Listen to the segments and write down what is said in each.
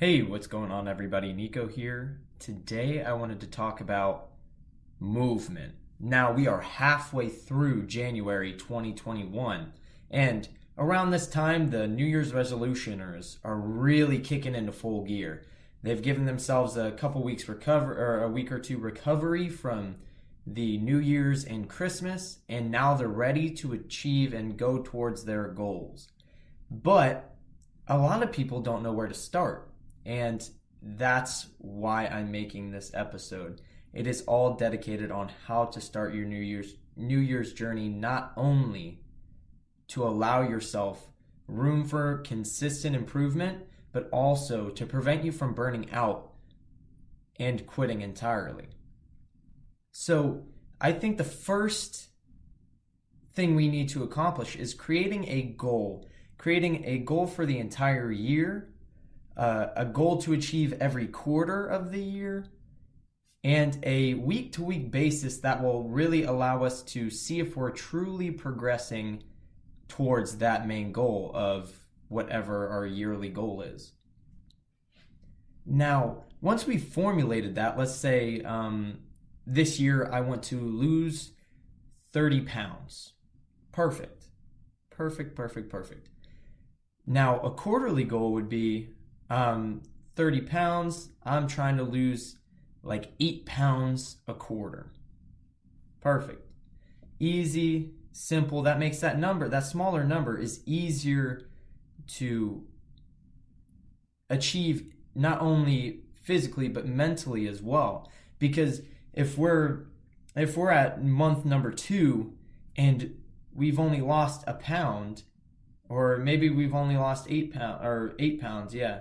Hey, what's going on, everybody? Nico here. Today, I wanted to talk about movement. Now, we are halfway through January 2021, and around this time, the New Year's resolutioners are really kicking into full gear. They've given themselves a couple weeks recover or a week or two recovery from the New Year's and Christmas, and now they're ready to achieve and go towards their goals. But a lot of people don't know where to start and that's why I'm making this episode. It is all dedicated on how to start your New Year's New Year's journey not only to allow yourself room for consistent improvement, but also to prevent you from burning out and quitting entirely. So, I think the first thing we need to accomplish is creating a goal, creating a goal for the entire year uh, a goal to achieve every quarter of the year, and a week to week basis that will really allow us to see if we're truly progressing towards that main goal of whatever our yearly goal is. Now, once we've formulated that, let's say um, this year I want to lose 30 pounds. Perfect. Perfect, perfect, perfect. Now, a quarterly goal would be um, 30 pounds. I'm trying to lose like eight pounds a quarter. Perfect. Easy, simple. That makes that number, that smaller number, is easier to achieve not only physically but mentally as well. Because if we're if we're at month number two and we've only lost a pound, or maybe we've only lost eight pound or eight pounds, yeah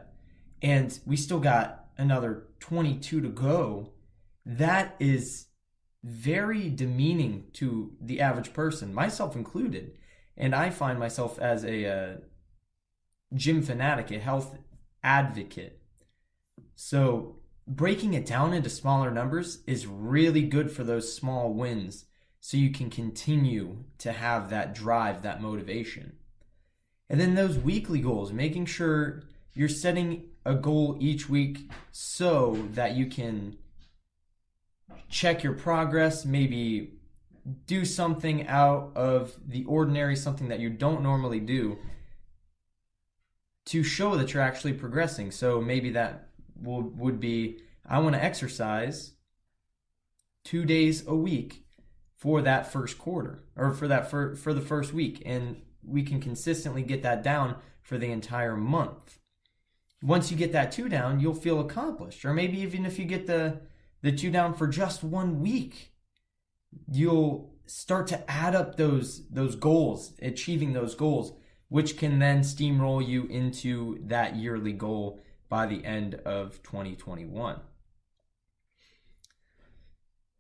and we still got another 22 to go, that is very demeaning to the average person, myself included. And I find myself as a uh, gym fanatic, a health advocate. So breaking it down into smaller numbers is really good for those small wins so you can continue to have that drive, that motivation. And then those weekly goals, making sure you're setting a goal each week so that you can check your progress, maybe do something out of the ordinary, something that you don't normally do to show that you're actually progressing. So maybe that will, would be I want to exercise two days a week for that first quarter or for that for, for the first week and we can consistently get that down for the entire month once you get that two down, you'll feel accomplished. Or maybe even if you get the the two down for just one week, you'll start to add up those those goals, achieving those goals, which can then steamroll you into that yearly goal by the end of 2021.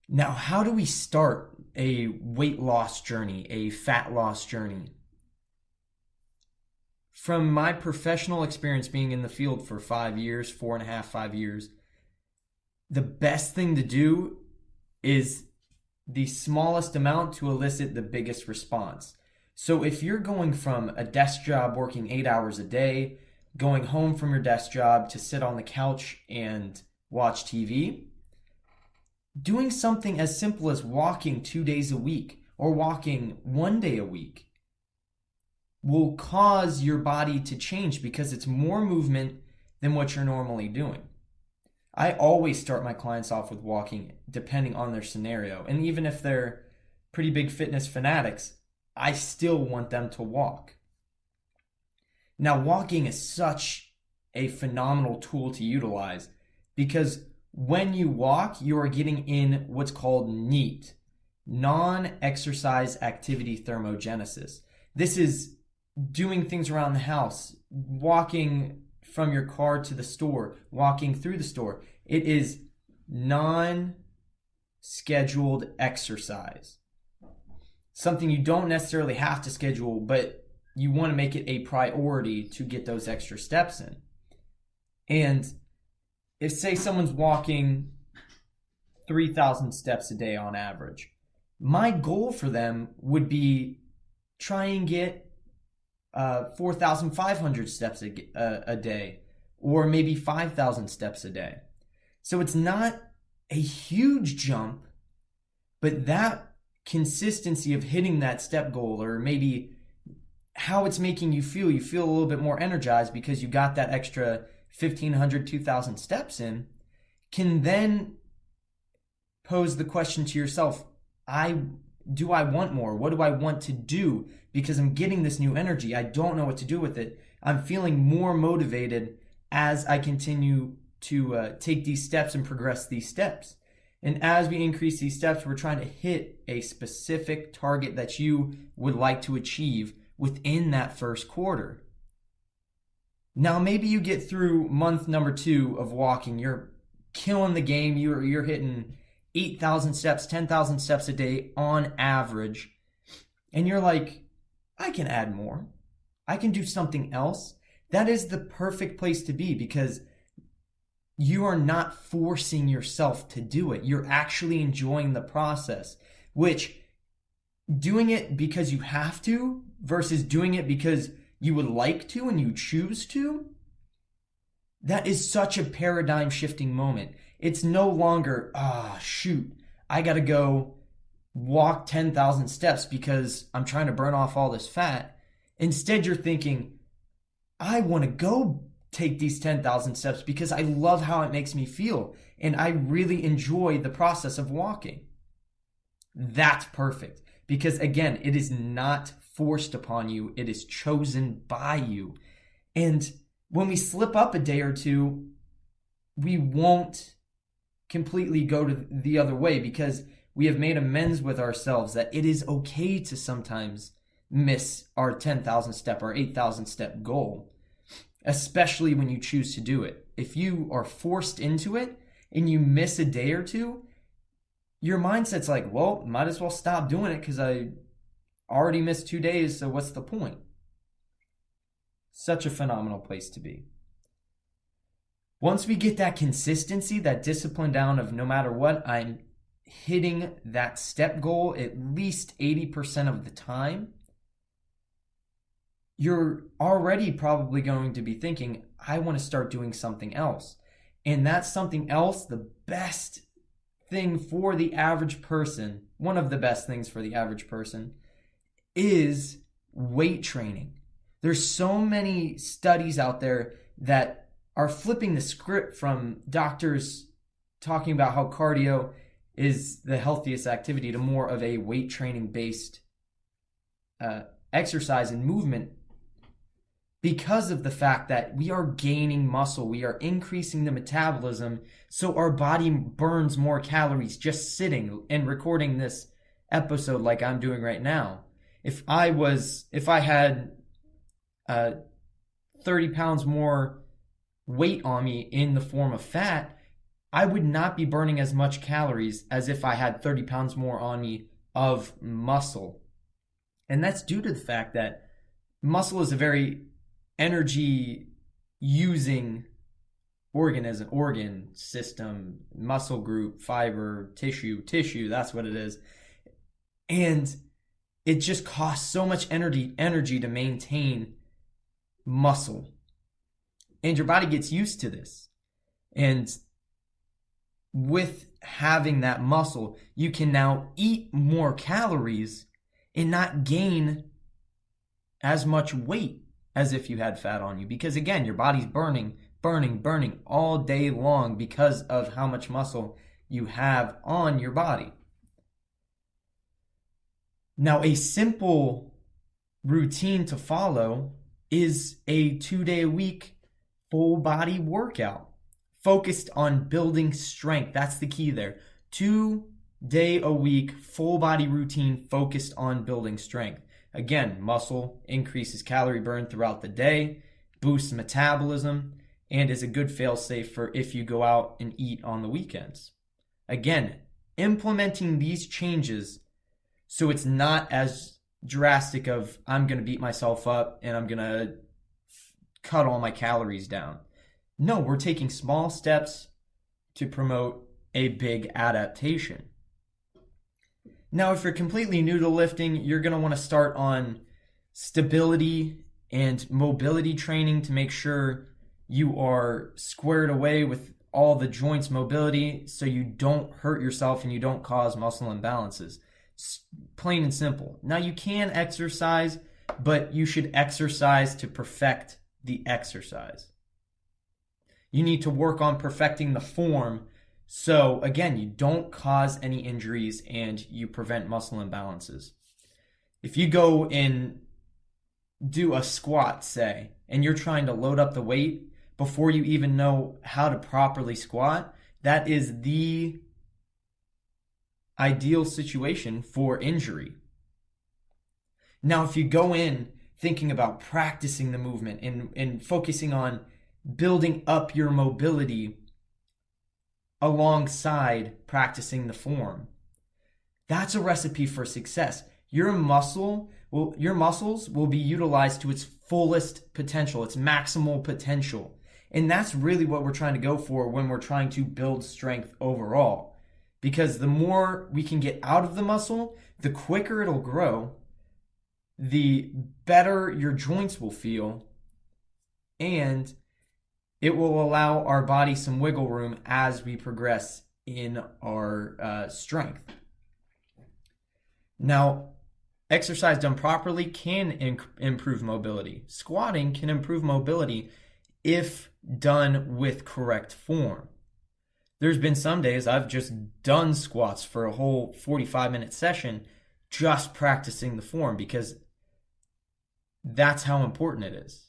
Now, how do we start a weight loss journey, a fat loss journey? From my professional experience being in the field for five years, four and a half, five years, the best thing to do is the smallest amount to elicit the biggest response. So if you're going from a desk job working eight hours a day, going home from your desk job to sit on the couch and watch TV, doing something as simple as walking two days a week or walking one day a week will cause your body to change because it's more movement than what you're normally doing. I always start my clients off with walking depending on their scenario. And even if they're pretty big fitness fanatics, I still want them to walk. Now, walking is such a phenomenal tool to utilize because when you walk, you are getting in what's called NEAT, non exercise activity thermogenesis. This is doing things around the house, walking from your car to the store, walking through the store. It is non scheduled exercise. Something you don't necessarily have to schedule, but you want to make it a priority to get those extra steps in. And if, say, someone's walking 3,000 steps a day on average, my goal for them would be try and get uh, 4,500 steps a, a, a day or maybe 5,000 steps a day. So it's not a huge jump, but that consistency of hitting that step goal or maybe how it's making you feel, you feel a little bit more energized because you got that extra 1500, 2000 steps in, can then pose the question to yourself, I do I want more? What do I want to do? Because I'm getting this new energy. I don't know what to do with it. I'm feeling more motivated as I continue to uh, take these steps and progress these steps. And as we increase these steps, we're trying to hit a specific target that you would like to achieve within that first quarter. Now, maybe you get through month number two of walking, you're killing the game, you're, you're hitting 8,000 steps, 10,000 steps a day on average. And you're like, I can add more. I can do something else. That is the perfect place to be because you are not forcing yourself to do it. You're actually enjoying the process, which doing it because you have to versus doing it because you would like to and you choose to, that is such a paradigm shifting moment. It's no longer, ah, oh, shoot, I got to go walk 10,000 steps because I'm trying to burn off all this fat. Instead, you're thinking, I want to go take these 10,000 steps because I love how it makes me feel and I really enjoy the process of walking. That's perfect because again, it is not forced upon you, it is chosen by you. And when we slip up a day or two, we won't completely go to the other way because we have made amends with ourselves that it is okay to sometimes miss our 10,000 step or 8,000 step goal, especially when you choose to do it. If you are forced into it and you miss a day or two, your mindset's like, well, might as well stop doing it because I already missed two days, so what's the point? Such a phenomenal place to be. Once we get that consistency, that discipline down of no matter what, I'm hitting that step goal at least 80% of the time, you're already probably going to be thinking, I want to start doing something else. And that's something else, the best thing for the average person, one of the best things for the average person, is weight training. There's so many studies out there that are flipping the script from doctors talking about how cardio is the healthiest activity to more of a weight training based uh, exercise and movement because of the fact that we are gaining muscle, we are increasing the metabolism, so our body burns more calories just sitting and recording this episode like I'm doing right now. If I was, if I had uh, 30 pounds more weight on me in the form of fat, I would not be burning as much calories as if I had 30 pounds more on me of muscle. And that's due to the fact that muscle is a very energy using organism, organ system, muscle group, fiber, tissue, tissue, that's what it is. And it just costs so much energy energy to maintain muscle and your body gets used to this. And with having that muscle, you can now eat more calories and not gain as much weight as if you had fat on you. Because again, your body's burning, burning, burning all day long because of how much muscle you have on your body. Now, a simple routine to follow is a two day a week full body workout focused on building strength. That's the key there. Two day a week full body routine focused on building strength. Again, muscle increases calorie burn throughout the day, boosts metabolism, and is a good fail safe for if you go out and eat on the weekends. Again, implementing these changes so it's not as drastic of I'm going to beat myself up and I'm going to cut all my calories down. No, we're taking small steps to promote a big adaptation. Now, if you're completely new to lifting, you're going to want to start on stability and mobility training to make sure you are squared away with all the joints mobility so you don't hurt yourself and you don't cause muscle imbalances. It's plain and simple. Now you can exercise, but you should exercise to perfect the exercise. You need to work on perfecting the form so again, you don't cause any injuries and you prevent muscle imbalances. If you go and do a squat, say, and you're trying to load up the weight before you even know how to properly squat, that is the ideal situation for injury. Now, if you go in thinking about practicing the movement and, and focusing on building up your mobility alongside practicing the form, that's a recipe for success. Your muscle will, your muscles will be utilized to its fullest potential, its maximal potential. And that's really what we're trying to go for when we're trying to build strength overall. Because the more we can get out of the muscle, the quicker it'll grow, the better your joints will feel, and it will allow our body some wiggle room as we progress in our uh, strength. Now, exercise done properly can improve mobility. Squatting can improve mobility if done with correct form. There's been some days I've just done squats for a whole 45 minute session just practicing the form because that's how important it is.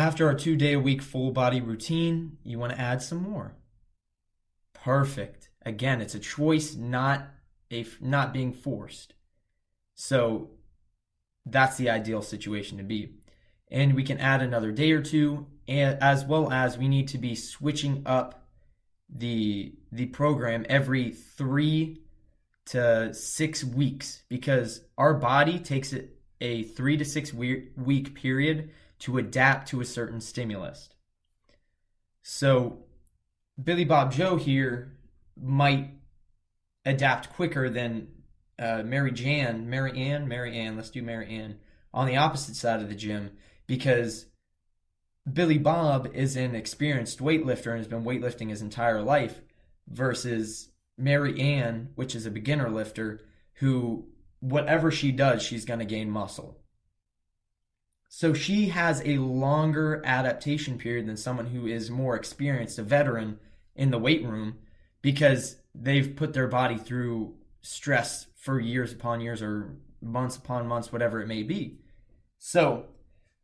After our two day a week full body routine, you want to add some more. Perfect. Again, it's a choice, not a not being forced. So that's the ideal situation to be. And we can add another day or two, as well as we need to be switching up the the program every three to six weeks because our body takes it a three to six week period to adapt to a certain stimulus. So, Billy Bob Joe here might adapt quicker than uh, Mary Jan, Mary Ann, Mary Ann, let's do Mary Ann, on the opposite side of the gym because Billy Bob is an experienced weightlifter and has been weightlifting his entire life versus Mary Ann, which is a beginner lifter who, whatever she does, she's going to gain muscle. So she has a longer adaptation period than someone who is more experienced, a veteran in the weight room, because they've put their body through stress for years upon years or months upon months, whatever it may be. So,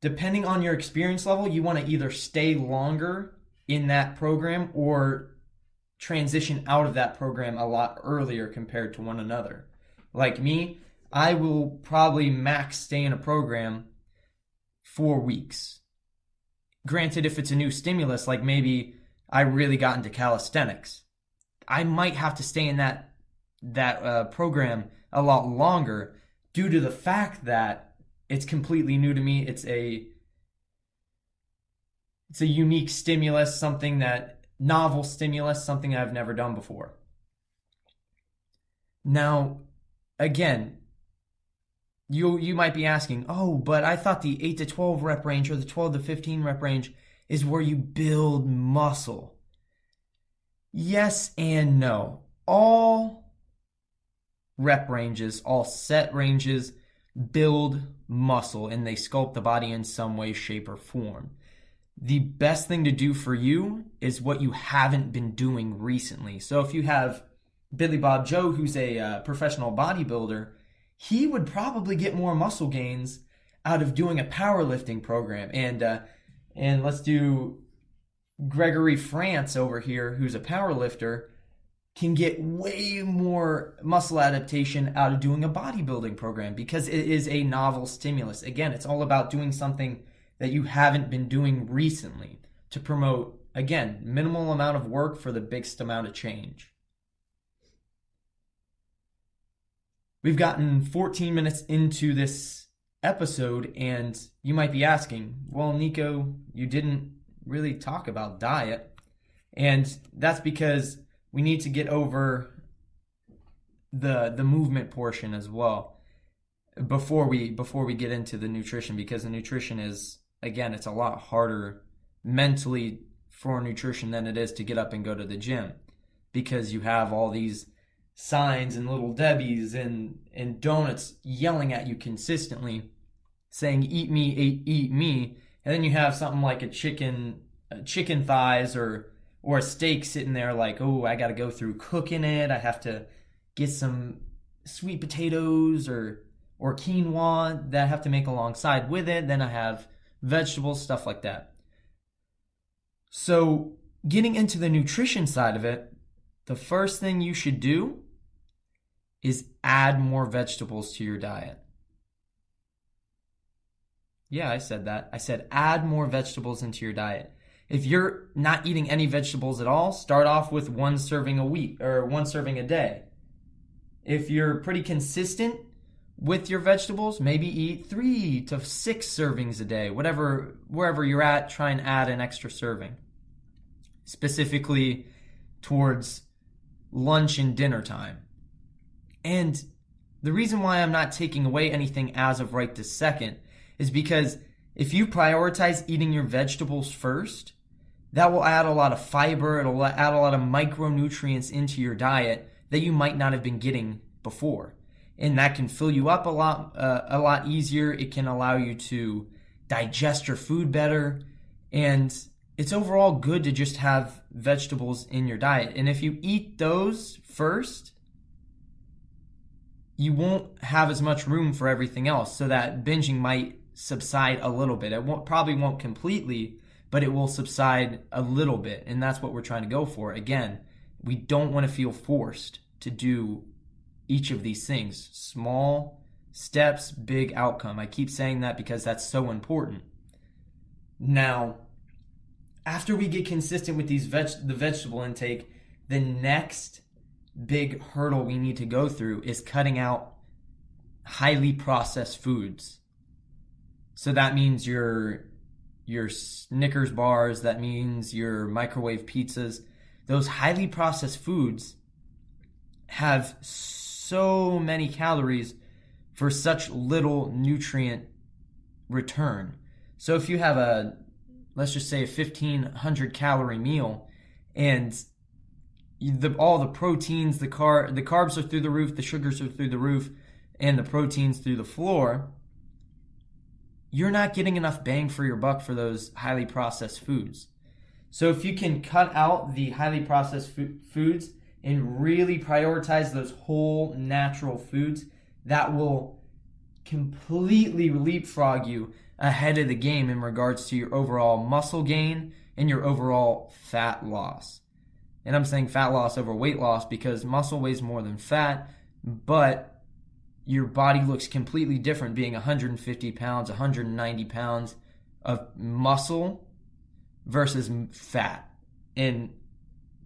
depending on your experience level, you want to either stay longer in that program or transition out of that program a lot earlier compared to one another. Like me, I will probably max stay in a program four weeks. Granted, if it's a new stimulus, like maybe I really got into calisthenics, I might have to stay in that that uh, program a lot longer due to the fact that it's completely new to me. It's a it's a unique stimulus, something that novel stimulus, something I've never done before. Now, again, you you might be asking, "Oh, but I thought the 8 to 12 rep range or the 12 to 15 rep range is where you build muscle." Yes and no. All rep ranges, all set ranges build muscle and they sculpt the body in some way, shape, or form. The best thing to do for you is what you haven't been doing recently. So if you have Billy Bob Joe, who's a uh, professional bodybuilder, he would probably get more muscle gains out of doing a powerlifting program. And uh, and let's do Gregory France over here, who's a powerlifter, can get way more muscle adaptation out of doing a bodybuilding program because it is a novel stimulus. Again, it's all about doing something that you haven't been doing recently to promote, again, minimal amount of work for the biggest amount of change. We've gotten 14 minutes into this episode, and you might be asking, well, Nico, you didn't really talk about diet. And that's because we need to get over the the movement portion as well before we before we get into the nutrition because the nutrition is again, it's a lot harder mentally for nutrition than it is to get up and go to the gym because you have all these signs and little Debbie's and, and donuts yelling at you consistently saying, eat me, eat, eat me. And then you have something like a chicken, chicken thighs or, or a steak sitting there like, oh, I got to go through cooking it. I have to get some sweet potatoes or or quinoa that I have to make alongside with it. Then I have vegetables, stuff like that. So, getting into the nutrition side of it, the first thing you should do is add more vegetables to your diet. Yeah, I said that. I said add more vegetables into your diet. If you're not eating any vegetables at all, start off with one serving a week or one serving a day. If you're pretty consistent with your vegetables, maybe eat three to six servings a day, whatever, wherever you're at, try and add an extra serving. Specifically towards lunch and dinner time. And the reason why I'm not taking away anything as of right this second is because if you prioritize eating your vegetables first, that will add a lot of fiber, it'll add a lot of micronutrients into your diet that you might not have been getting before. And that can fill you up a lot uh, a lot easier. It can allow you to digest your food better and it's overall good to just have vegetables in your diet. And if you eat those first, you won't have as much room for everything else. So that binging might subside a little bit. It won't, probably won't completely, but it will subside a little bit. And that's what we're trying to go for. Again, we don't want to feel forced to do each of these things. Small steps, big outcome. I keep saying that because that's so important. Now, after we get consistent with these veg- the vegetable intake, the next big hurdle we need to go through is cutting out highly processed foods. So that means your your Snickers bars, that means your microwave pizzas. Those highly processed foods have so many calories for such little nutrient return. So if you have a let's just say a 1500 calorie meal and the, all the proteins the car the carbs are through the roof the sugars are through the roof and the proteins through the floor you're not getting enough bang for your buck for those highly processed foods so if you can cut out the highly processed foods and really prioritize those whole natural foods that will completely leapfrog you ahead of the game in regards to your overall muscle gain and your overall fat loss. And I'm saying fat loss over weight loss because muscle weighs more than fat, but your body looks completely different being 150 pounds, 190 pounds of muscle versus fat. And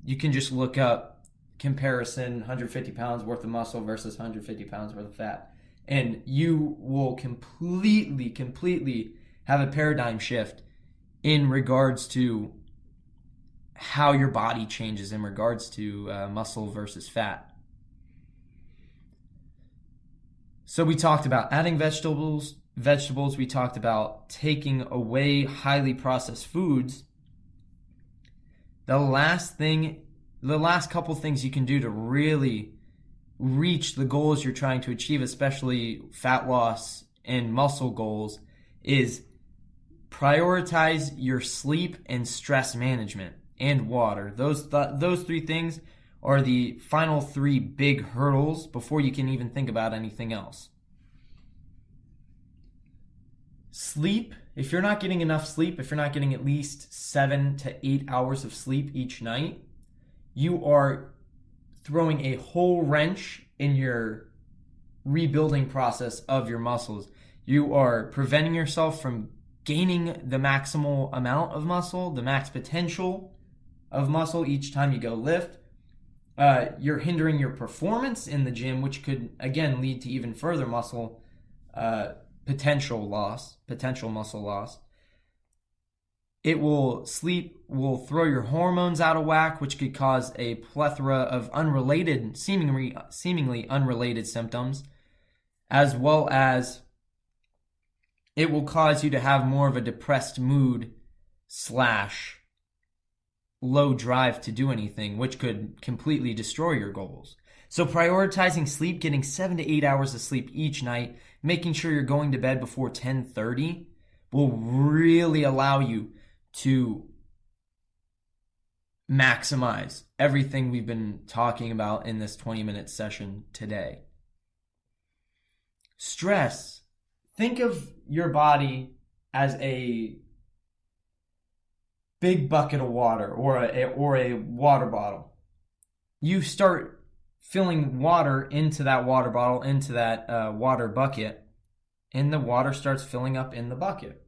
you can just look up comparison 150 pounds worth of muscle versus 150 pounds worth of fat and you will completely, completely have a paradigm shift in regards to how your body changes in regards to uh, muscle versus fat. So we talked about adding vegetables, vegetables. We talked about taking away highly processed foods. The last thing, the last couple things you can do to really reach the goals you're trying to achieve, especially fat loss and muscle goals, is prioritize your sleep and stress management and water. Those th- those three things are the final three big hurdles before you can even think about anything else. Sleep, if you're not getting enough sleep, if you're not getting at least 7 to 8 hours of sleep each night, you are throwing a whole wrench in your rebuilding process of your muscles. You are preventing yourself from gaining the maximal amount of muscle, the max potential of muscle each time you go lift. Uh, you're hindering your performance in the gym, which could again lead to even further muscle uh, potential loss, potential muscle loss. It will sleep will throw your hormones out of whack, which could cause a plethora of unrelated, seemingly seemingly unrelated symptoms, as well as it will cause you to have more of a depressed mood slash low drive to do anything, which could completely destroy your goals. So prioritizing sleep, getting seven to eight hours of sleep each night, making sure you're going to bed before 1030 will really allow you to maximize everything we've been talking about in this 20 minute session today. Stress. Think of your body as a big bucket of water or a, or a water bottle. You start filling water into that water bottle, into that uh, water bucket, and the water starts filling up in the bucket.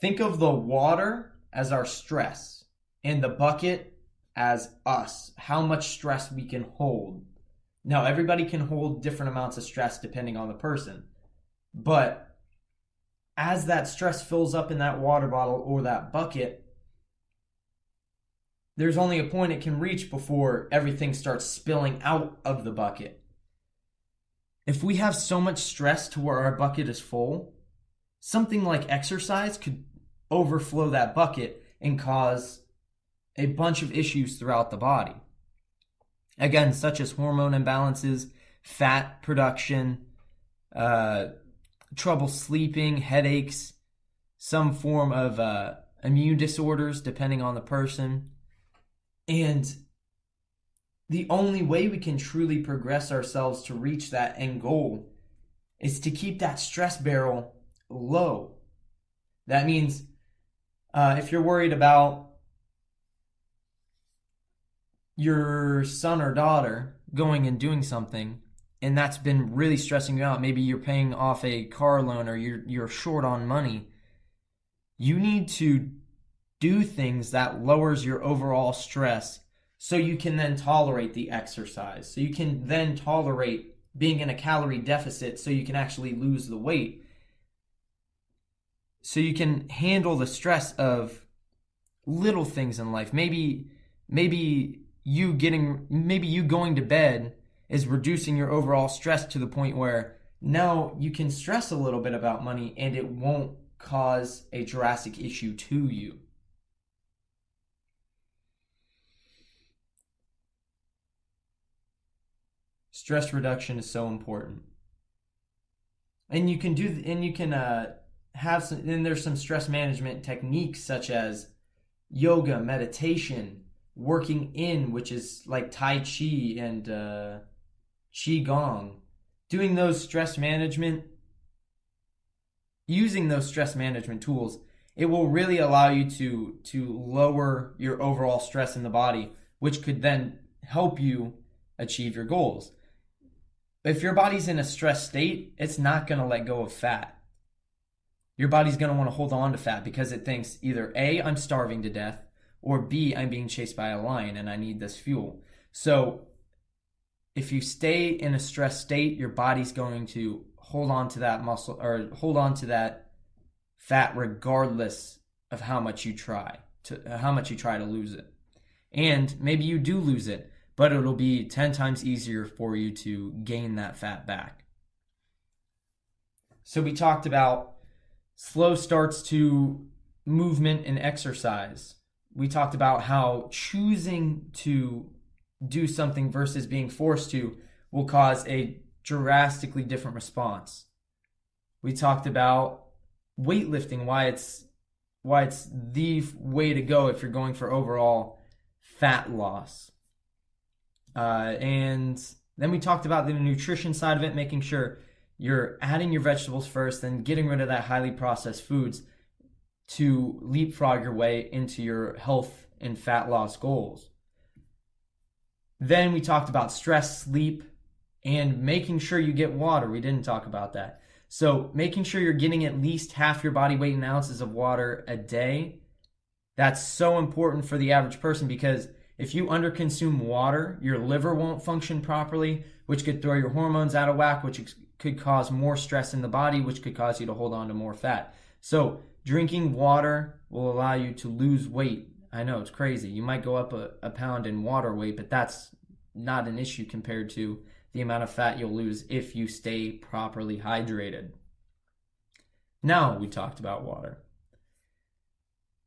Think of the water as our stress and the bucket as us, how much stress we can hold. Now, everybody can hold different amounts of stress depending on the person, but as that stress fills up in that water bottle or that bucket, there's only a point it can reach before everything starts spilling out of the bucket. If we have so much stress to where our bucket is full, something like exercise could overflow that bucket and cause a bunch of issues throughout the body. Again, such as hormone imbalances, fat production, uh, trouble sleeping, headaches, some form of uh, immune disorders, depending on the person. And the only way we can truly progress ourselves to reach that end goal is to keep that stress barrel low. That means uh, if you're worried about your son or daughter going and doing something and that's been really stressing you out maybe you're paying off a car loan or you're you're short on money you need to do things that lowers your overall stress so you can then tolerate the exercise. So you can then tolerate being in a calorie deficit so you can actually lose the weight. So you can handle the stress of little things in life. Maybe maybe you getting maybe you going to bed is reducing your overall stress to the point where now you can stress a little bit about money and it won't cause a drastic issue to you. Stress reduction is so important. And you can do, and you can uh, have some, and there's some stress management techniques such as yoga, meditation, working in, which is like Tai Chi and uh, Qigong. Doing those stress management, using those stress management tools, it will really allow you to to lower your overall stress in the body, which could then help you achieve your goals if your body's in a stress state, it's not going to let go of fat. Your body's going to want to hold on to fat because it thinks either A, I'm starving to death, or B, I'm being chased by a lion and I need this fuel. So if you stay in a stress state, your body's going to hold on to that muscle or hold on to that fat regardless of how much you try to how much you try to lose it. And maybe you do lose it, but it'll be 10 times easier for you to gain that fat back. So we talked about slow starts to movement and exercise. We talked about how choosing to do something versus being forced to will cause a drastically different response. We talked about weightlifting, why it's why it's the way to go if you're going for overall fat loss. Uh, and then we talked about the nutrition side of it, making sure you're adding your vegetables first, then getting rid of that highly processed foods to leapfrog your way into your health and fat loss goals. Then we talked about stress, sleep, and making sure you get water. We didn't talk about that. So, making sure you're getting at least half your body weight in ounces of water a day. That's so important for the average person because if you underconsume water, your liver won't function properly, which could throw your hormones out of whack, which could cause more stress in the body, which could cause you to hold on to more fat. So, drinking water will allow you to lose weight. I know it's crazy. You might go up a, a pound in water weight, but that's not an issue compared to the amount of fat you'll lose if you stay properly hydrated. Now we talked about water.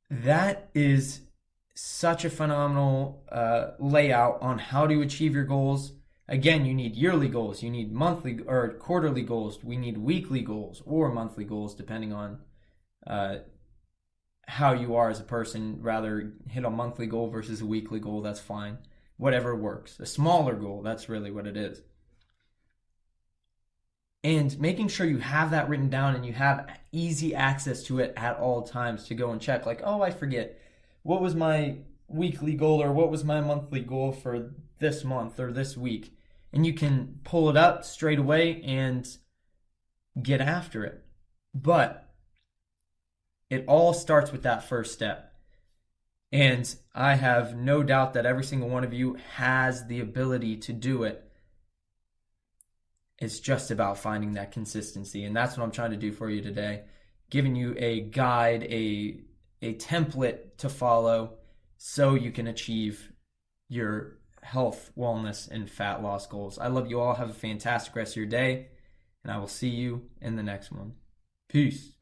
That is such a phenomenal uh, layout on how to achieve your goals. Again, you need yearly goals, you need monthly or quarterly goals, we need weekly goals or monthly goals, depending on uh, how you are as a person. Rather hit a monthly goal versus a weekly goal, that's fine. Whatever works. A smaller goal, that's really what it is. And making sure you have that written down and you have easy access to it at all times to go and check, like, oh, I forget what was my weekly goal or what was my monthly goal for this month or this week. And you can pull it up straight away and get after it. But it all starts with that first step. And I have no doubt that every single one of you has the ability to do it. It's just about finding that consistency. And that's what I'm trying to do for you today. Giving you a guide, a a template to follow so you can achieve your health, wellness, and fat loss goals. I love you all. Have a fantastic rest of your day, and I will see you in the next one. Peace.